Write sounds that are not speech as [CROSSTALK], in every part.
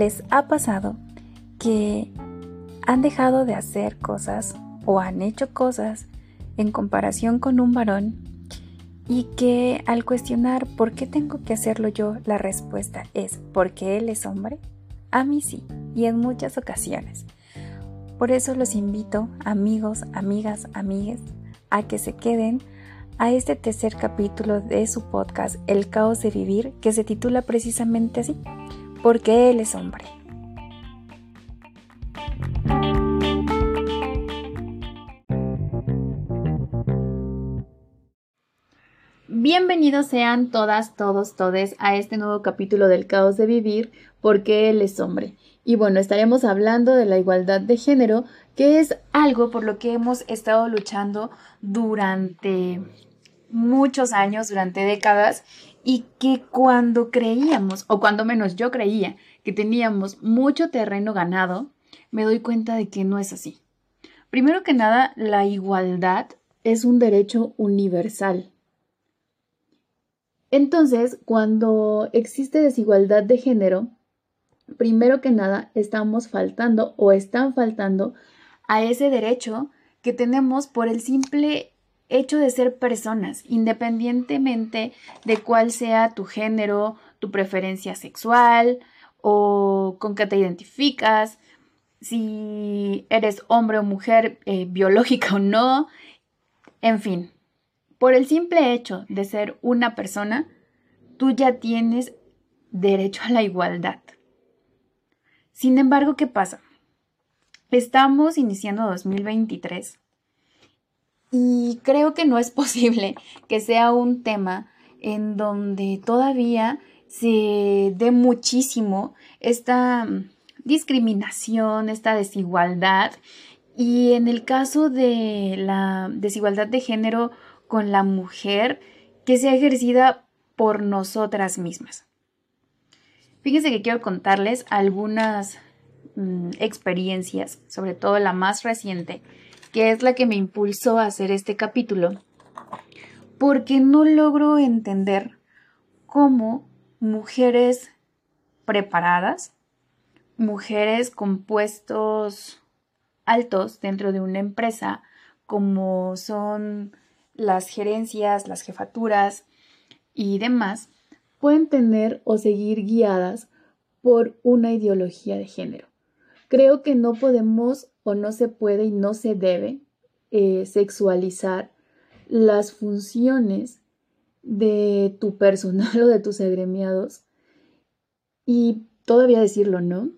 les ha pasado que han dejado de hacer cosas o han hecho cosas en comparación con un varón y que al cuestionar por qué tengo que hacerlo yo, la respuesta es porque él es hombre? A mí sí, y en muchas ocasiones. Por eso los invito, amigos, amigas, amigues, a que se queden a este tercer capítulo de su podcast El caos de vivir, que se titula precisamente así, porque él es hombre. Bienvenidos sean todas, todos, todes a este nuevo capítulo del caos de vivir porque él es hombre. Y bueno, estaremos hablando de la igualdad de género, que es algo por lo que hemos estado luchando durante muchos años, durante décadas, y que cuando creíamos, o cuando menos yo creía, que teníamos mucho terreno ganado, me doy cuenta de que no es así. Primero que nada, la igualdad es un derecho universal entonces, cuando existe desigualdad de género, primero que nada estamos faltando o están faltando a ese derecho que tenemos por el simple hecho de ser personas, independientemente de cuál sea tu género, tu preferencia sexual o con qué te identificas, si eres hombre o mujer eh, biológica o no, en fin, por el simple hecho de ser una persona, tú ya tienes derecho a la igualdad. Sin embargo, ¿qué pasa? Estamos iniciando 2023 y creo que no es [LAUGHS] posible que sea un tema en donde todavía se dé muchísimo esta discriminación, esta desigualdad. Y en el caso de la desigualdad de género, con la mujer que sea ejercida por nosotras mismas. Fíjense que quiero contarles algunas mm, experiencias, sobre todo la más reciente, que es la que me impulsó a hacer este capítulo, porque no logro entender cómo mujeres preparadas, mujeres con puestos altos dentro de una empresa, como son las gerencias, las jefaturas y demás pueden tener o seguir guiadas por una ideología de género. Creo que no podemos no se puede y no se debe eh, sexualizar las funciones de tu personal [LAUGHS] o de tus agremiados y todavía decirlo, ¿no?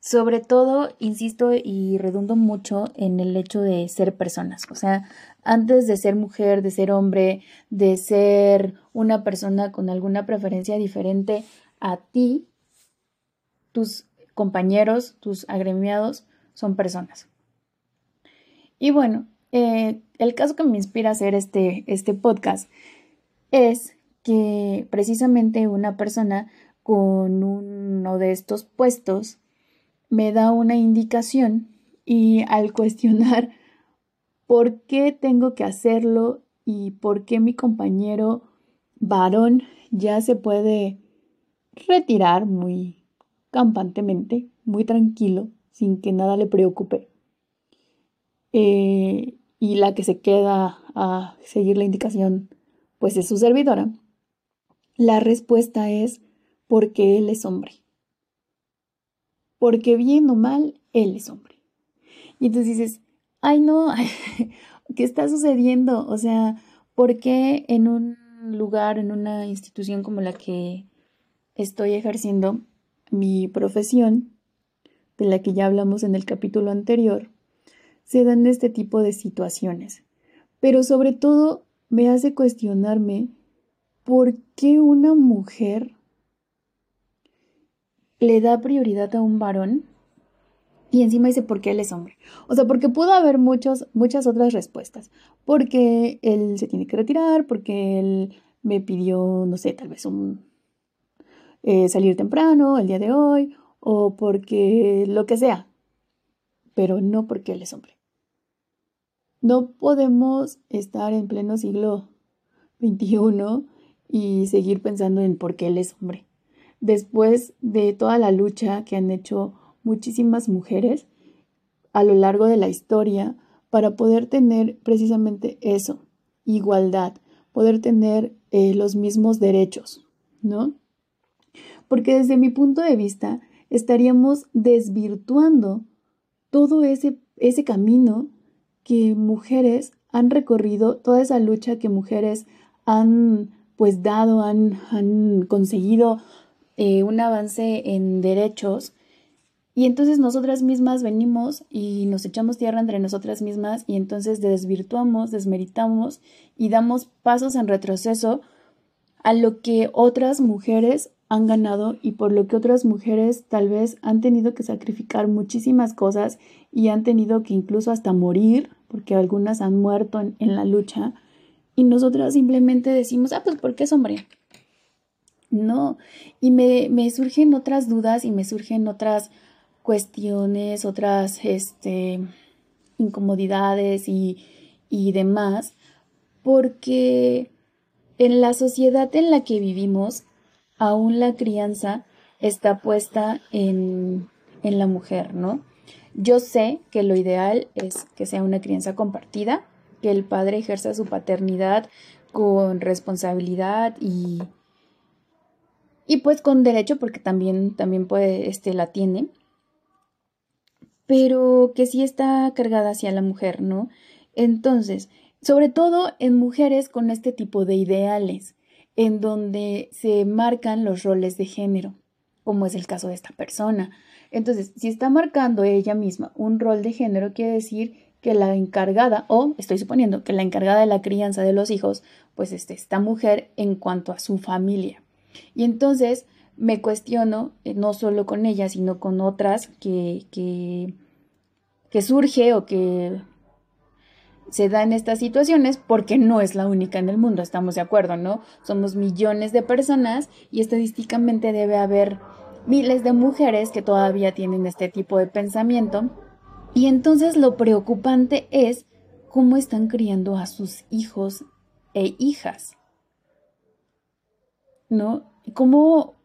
Sobre todo, insisto y redundo mucho en el hecho de ser personas. O sea, antes de ser mujer, de ser hombre, de ser una persona con alguna preferencia diferente a ti, tus compañeros, tus agremiados, son personas. Y bueno, eh, el caso que me inspira a hacer este, este podcast es que precisamente una persona con uno de estos puestos me da una indicación y al [LAUGHS] cuestionar por qué tengo que hacerlo y por qué mi compañero varón ya se puede retirar muy campantemente, muy tranquilo, sin que nada le preocupe. Eh, y la que se queda a seguir la indicación, pues es su servidora. La respuesta es porque él es hombre porque bien o mal, él es hombre. Y entonces dices, ay no, [LAUGHS] ¿qué está sucediendo? O sea, ¿por qué en un lugar, en una institución como la que estoy ejerciendo mi profesión, de la que ya hablamos en el capítulo anterior, se dan este tipo de situaciones? Pero sobre todo me hace cuestionarme por qué una mujer le da prioridad a un varón y encima dice por qué él es hombre. O sea, porque pudo haber muchos, muchas otras respuestas. Porque él se tiene que retirar, porque él me pidió, no sé, tal vez un eh, salir temprano el día de hoy, o porque lo que sea. Pero no porque él es hombre. No podemos estar en pleno siglo XXI y seguir pensando en por qué él es hombre. después de toda la lucha que han hecho muchísimas mujeres a lo largo de la historia para poder tener precisamente eso, igualdad, poder tener eh, los mismos derechos, ¿no? Porque desde mi punto de vista estaríamos desvirtuando todo ese, ese camino que mujeres han recorrido, toda esa lucha que mujeres han pues dado, han, han conseguido eh, un avance en derechos. Y entonces nosotras mismas venimos y nos echamos tierra entre nosotras mismas y entonces desvirtuamos, desmeritamos y damos pasos en retroceso a lo que otras mujeres han ganado y por lo que otras mujeres tal vez han tenido que sacrificar muchísimas cosas y han tenido que incluso hasta morir, porque algunas han muerto en, la lucha, y nosotras simplemente decimos, ah, pues porque es hombre. No, y me, me, surgen otras dudas y me surgen otras cuestiones, otras este, incomodidades y, y demás, porque en la sociedad en la que vivimos aún la crianza está puesta en, en la mujer, ¿no? Yo sé que lo ideal es que sea una crianza compartida, que el padre ejerza su paternidad con responsabilidad y, y pues con derecho, porque también, también puede, este, la tiene, pero que sí está cargada hacia la mujer, ¿no? Entonces, sobre todo en mujeres con este tipo de ideales, en donde se marcan los roles de género, como es el caso de esta persona. Entonces, si está marcando ella misma un rol de género, quiere decir que la encargada, o estoy suponiendo que la encargada de la crianza de los hijos, pues es esta mujer en cuanto a su familia. Y entonces me cuestiono, eh, no solo con ella, sino con otras que, que, que surge o que se da en estas situaciones porque no es la única en el mundo, estamos de acuerdo, ¿no? Somos millones de personas y estadísticamente debe haber miles de mujeres que todavía tienen este tipo de pensamiento. Y entonces lo preocupante es cómo están criando a sus hijos e hijas. ¿No? Cómo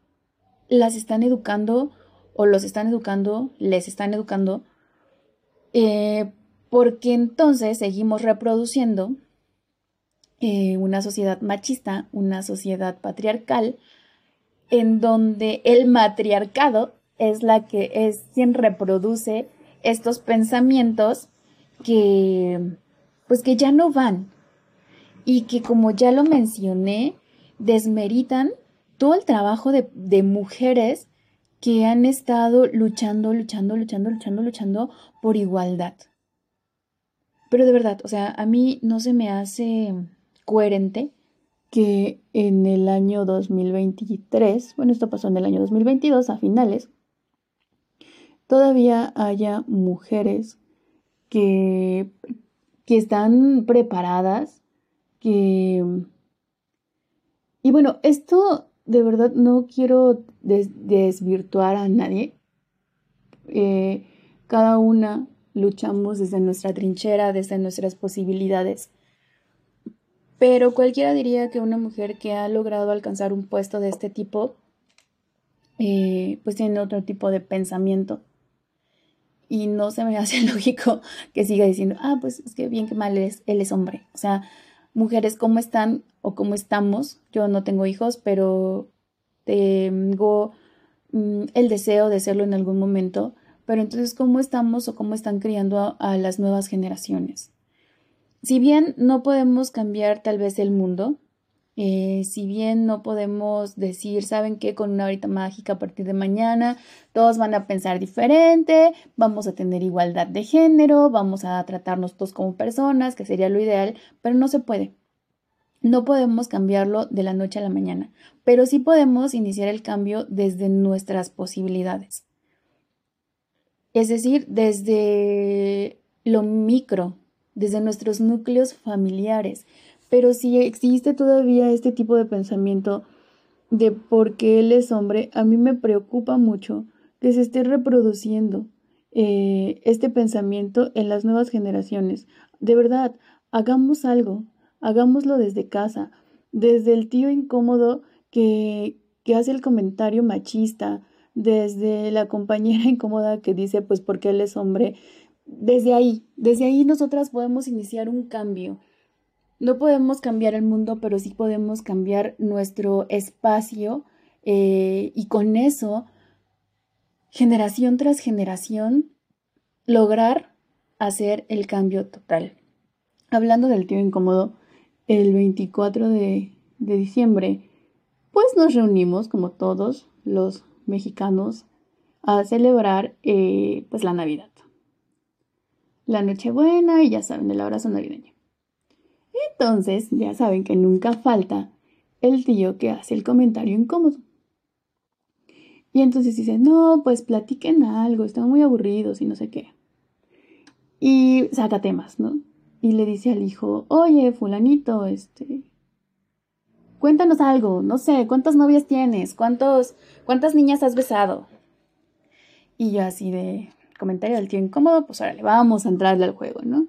las están educando o los están educando, les están educando eh, porque entonces seguimos reproduciendo eh, una sociedad machista, una sociedad patriarcal, en donde el matriarcado es la que es quien reproduce estos pensamientos que pues que ya no van y que como ya lo mencioné desmeritan todo el trabajo de, de mujeres que han estado luchando, luchando, luchando, luchando, luchando por igualdad. Pero de verdad, o sea, a mí no se me hace coherente que en el año 2023, bueno, esto pasó en el año 2022 a finales, todavía haya mujeres que, que están preparadas, que... Y bueno, esto de verdad no quiero desvirtuar a nadie. Eh, cada una luchamos desde nuestra trinchera, desde nuestras posibilidades. Pero cualquiera diría que una mujer que ha logrado alcanzar un puesto de este tipo, eh, pues tiene otro tipo de pensamiento. Y no se me [LAUGHS] hace lógico que siga diciendo, ah, pues es que bien que mal es, él es hombre. O sea, mujeres, ¿cómo están o cómo estamos? Yo no tengo hijos, pero tengo mm, el deseo de serlo en algún momento pero entonces, ¿cómo estamos o cómo están criando a, las nuevas generaciones? Si bien no podemos cambiar tal vez el mundo, eh, si bien no podemos decir, ¿saben qué? Con una horita mágica a partir de mañana, todos van a pensar diferente, vamos a tener igualdad de género, vamos a tratarnos todos como personas, que sería lo ideal, pero no se puede. No podemos cambiarlo de la noche a la mañana, pero sí podemos iniciar el cambio desde nuestras posibilidades. Es decir, desde lo micro, desde nuestros núcleos familiares. Pero si existe todavía este tipo de pensamiento de por qué él es hombre, a mí me preocupa mucho que se esté reproduciendo eh, este pensamiento en las nuevas generaciones. De verdad, hagamos algo, hagámoslo desde casa, desde el tío incómodo que hace el comentario machista, desde la compañera [LAUGHS] incómoda que dice pues porque él es hombre, desde ahí, desde ahí nosotras podemos iniciar un cambio. No podemos cambiar el mundo, pero sí podemos cambiar nuestro espacio eh, y con eso, generación tras generación, lograr hacer el cambio total. Hablando del tío incómodo, el 24 de, de diciembre, pues nos reunimos como todos los mexicanos a celebrar eh, pues la Navidad. La Nochebuena y ya saben, el abrazo navideño. Entonces, ya saben que nunca falta el tío que hace el comentario incómodo. Y entonces dice, no, pues platiquen algo, están muy aburridos y no sé qué. Y saca temas, ¿no? Y le dice al hijo, oye, fulanito, este, cuéntanos algo, no sé, ¿cuántas novias tienes? ¿Cuántos, ¿Cuántas niñas has besado? Y yo así de comentario del tío incómodo, pues órale, vamos a entrarle al juego, ¿no?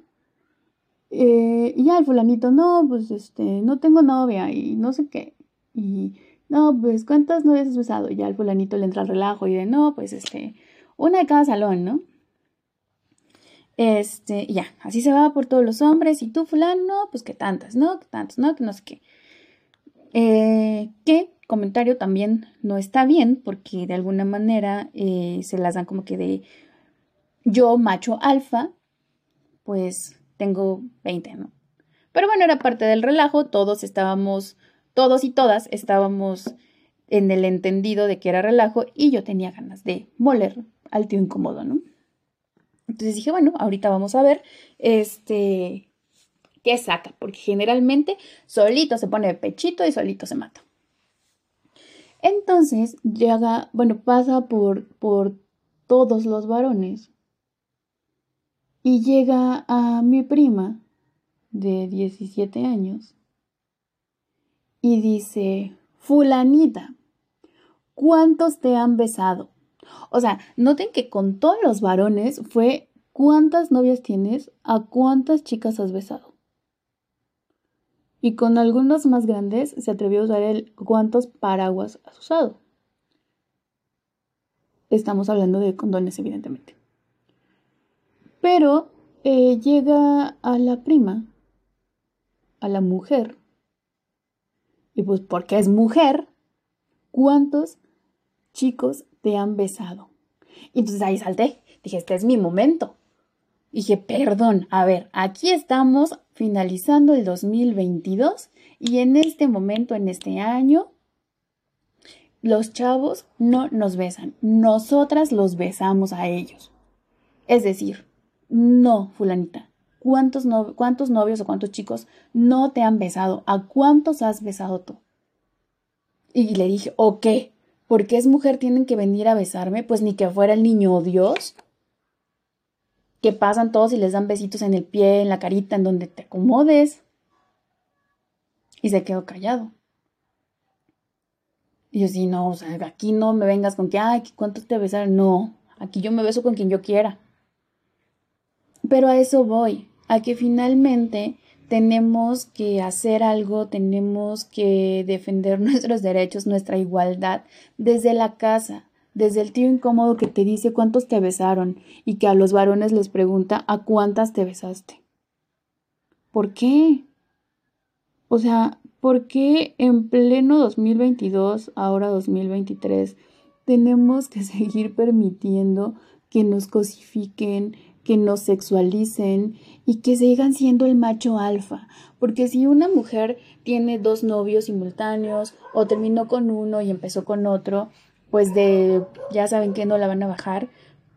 Eh, y ya el fulanito, no, pues este, no tengo novia y no sé qué. Y no, pues ¿cuántas novias has besado? Y ya el fulanito le entra al relajo y de, no, pues este, una de cada salón, ¿no? Este, ya, así se va por todos los hombres y tú fulano, pues que tantas, ¿no? Que tantos, ¿no? Que no sé qué. Eh, que comentario también no está bien porque de alguna manera eh, se las dan como que de yo macho alfa, pues tengo 20, ¿no? Pero bueno, era parte del relajo, todos estábamos, todos y todas estábamos en el entendido de que era relajo y yo tenía ganas de moler al tío incómodo, ¿no? Entonces dije, bueno, ahorita vamos a ver, este, qué saca, porque generalmente solito se pone de pechito y solito se mata. Entonces llega, bueno, pasa por, por todos los varones y llega a mi prima de 17 años y dice, fulanita, ¿cuántos te han besado? O sea, noten que con todos los varones fue cuántas novias tienes, a cuántas chicas has besado y con algunos más grandes se atrevió a usar el cuántos paraguas usado. Estamos hablando de condones, evidentemente. Pero eh, llega a la prima, a la mujer, y pues porque es mujer, ¿cuántos chicos te han besado? Y entonces ahí salté, dije, este es mi momento. Dije, perdón, a ver, aquí estamos finalizando el 2022 y en este momento, en este año, los chavos no nos besan, nosotras los besamos a ellos. Es decir, no, fulanita, ¿cuántos, cuántos novios o cuántos chicos no te han besado? ¿A cuántos has besado tú? Y le dije, ¿o qué? ¿Por qué es mujer tienen que venir a besarme? Pues ni que fuera el niño Dios que pasan todos y les dan besitos en el pie, en la carita, en donde te acomodes. Y se quedó callado. Y yo sí, no, o sea, aquí no me vengas con que, ay, ¿cuántos te besaron? No, aquí yo me beso con quien yo quiera. Pero a eso voy, a que finalmente tenemos que hacer algo, tenemos que defender [LAUGHS] nuestros derechos, nuestra igualdad desde la casa, desde el tío incómodo que te dice cuántos te besaron y que a los varones les pregunta a cuántas te besaste. ¿Por qué? O sea, ¿por qué en pleno 2022, ahora 2023, tenemos que [LAUGHS] seguir permitiendo que nos cosifiquen, que nos sexualicen y que sigan siendo el macho alfa. Porque si una mujer tiene dos novios simultáneos o terminó con uno y empezó con otro, pues de, ya saben que no la van a bajar,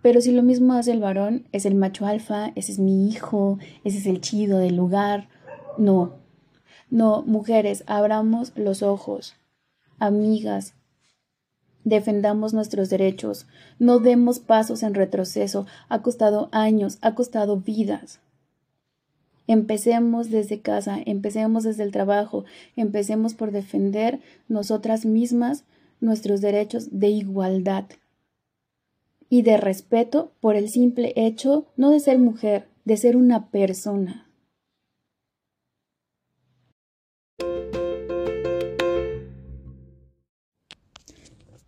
pero si lo mismo hace el varón, es el macho alfa, ese es mi hijo, ese es el chido del lugar. No, no, mujeres, abramos los ojos, amigas, defendamos nuestros derechos, no demos pasos en retroceso, ha costado años, ha costado vidas. Empecemos desde casa, empecemos desde el trabajo, empecemos por defender nosotras mismas nuestros derechos de igualdad y de respeto por el simple hecho no de ser mujer, de ser una persona.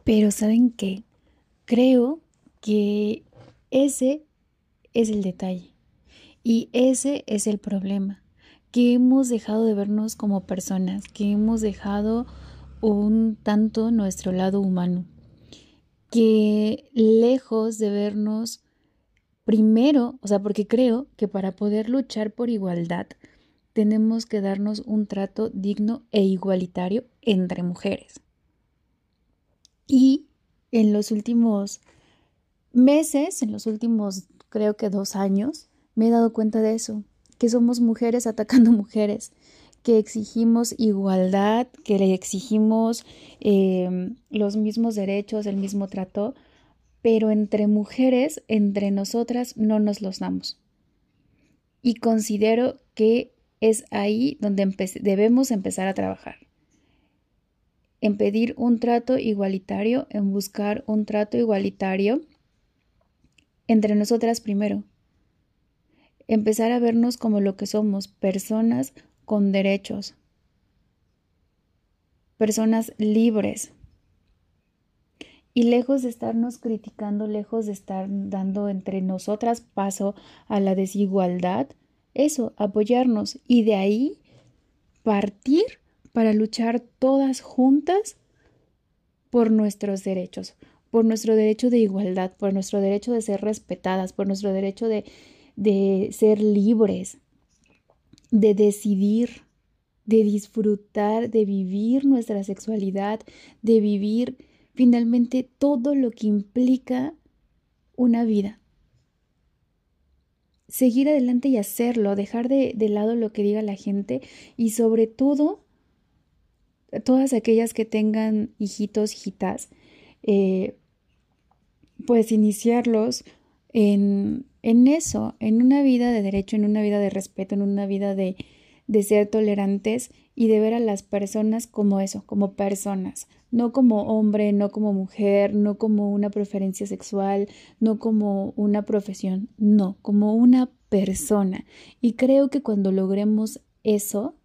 Pero ¿saben qué? Creo que ese es el detalle y ese es el problema, que hemos dejado de vernos como personas, que hemos dejado un tanto nuestro lado humano, que lejos de vernos primero, o sea, porque creo que para poder luchar por igualdad tenemos que darnos un trato digno e igualitario entre mujeres. Y en los últimos meses, en los últimos creo que dos años, me he dado cuenta de eso, que somos mujeres atacando [LAUGHS] mujeres, que exigimos igualdad, que le exigimos em, los mismos derechos, el mismo trato, pero entre mujeres, entre nosotras, no nos los damos. Y considero que es ahí donde debemos empezar a trabajar. En pedir un trato igualitario, en buscar un trato igualitario entre nosotras primero. Empezar a vernos como lo que somos, personas con derechos, personas libres. Y lejos de estarnos criticando, lejos de estar dando entre nosotras paso a la desigualdad, eso, apoyarnos y de ahí partir para luchar todas juntas por nuestros derechos, por nuestro derecho de igualdad, por nuestro derecho de ser respetadas, por nuestro derecho de, de ser libres, de decidir, de disfrutar, de vivir nuestra sexualidad, de vivir finalmente todo lo que implica una vida. Seguir adelante y hacerlo, dejar de, lado lo que diga la gente y sobre todo todas aquellas que tengan hijitos, hijitas, eh, pues iniciarlos en, en eso, en una vida de derecho, en una vida de respeto, en una vida de, de ser tolerantes y de ver a las personas como eso, como personas, no como hombre, no como mujer, no como una preferencia sexual, no como una profesión, no, como una persona. Y creo que cuando logremos eso,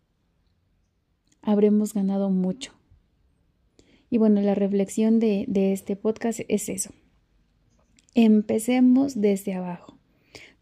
habremos ganado mucho. Y bueno, la reflexión de, de este podcast es eso. Empecemos desde abajo.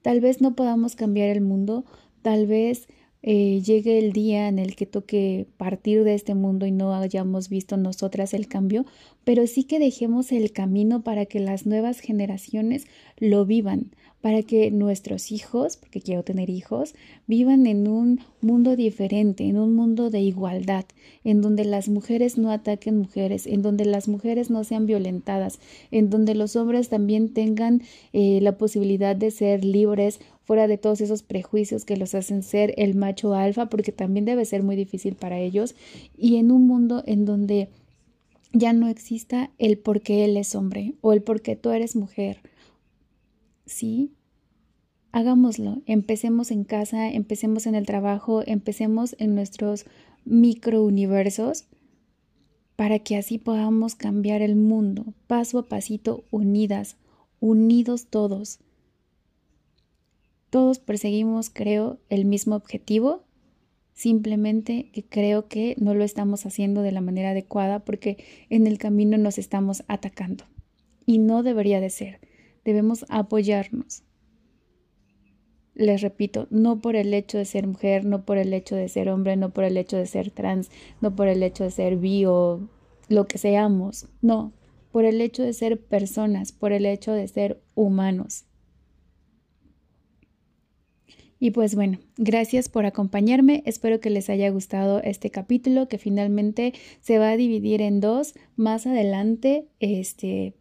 Tal vez no podamos cambiar el mundo, tal vez eh, llegue el día en el que toque partir de este mundo y no hayamos visto nosotras el cambio, pero sí que dejemos el camino para que las nuevas generaciones lo vivan, para que nuestros hijos, porque quiero tener hijos, vivan en un mundo diferente, en un mundo de igualdad, en donde las mujeres no ataquen mujeres, en donde las mujeres no sean violentadas, en donde los hombres también tengan eh, la posibilidad de ser libres fuera de todos esos prejuicios que los hacen ser el macho alfa, porque también debe ser muy difícil para ellos, y en un mundo en donde ya no exista el por qué él es hombre o el por qué tú eres mujer ¿sí? Hagámoslo, empecemos en casa, empecemos en el trabajo, empecemos en nuestros microuniversos para que así podamos cambiar el mundo, paso a pasito, unidas, unidos todos. Todos perseguimos, creo, el mismo objetivo, simplemente que creo que no lo estamos haciendo de la manera adecuada porque en el camino nos estamos atacando. Y no debería de ser debemos apoyarnos. Les repito, no por el hecho de ser mujer, no por el hecho de ser hombre, no por el hecho de ser trans, no por el hecho de ser bi o lo que seamos, no, por el hecho de ser personas, por el hecho de ser humanos. Y pues bueno, gracias por acompañarme. Espero que les haya gustado este capítulo que finalmente se va a dividir en dos. Más adelante, este,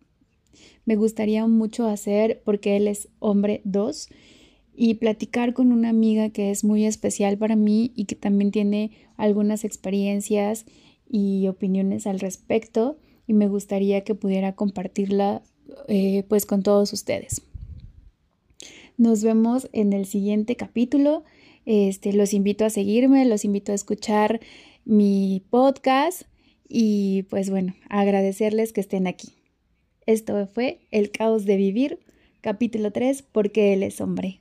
me gustaría mucho hacer porque él es hombre 2 y platicar con una amiga que es muy especial para mí y que también tiene algunas experiencias y opiniones al respecto y me gustaría que pudiera compartirla eh, pues con todos ustedes. Nos vemos en el siguiente capítulo. Este, los invito a seguirme, los invito a escuchar mi podcast y pues bueno, agradecerles que estén aquí. Esto fue El caos de vivir, capítulo 3, porque él es hombre.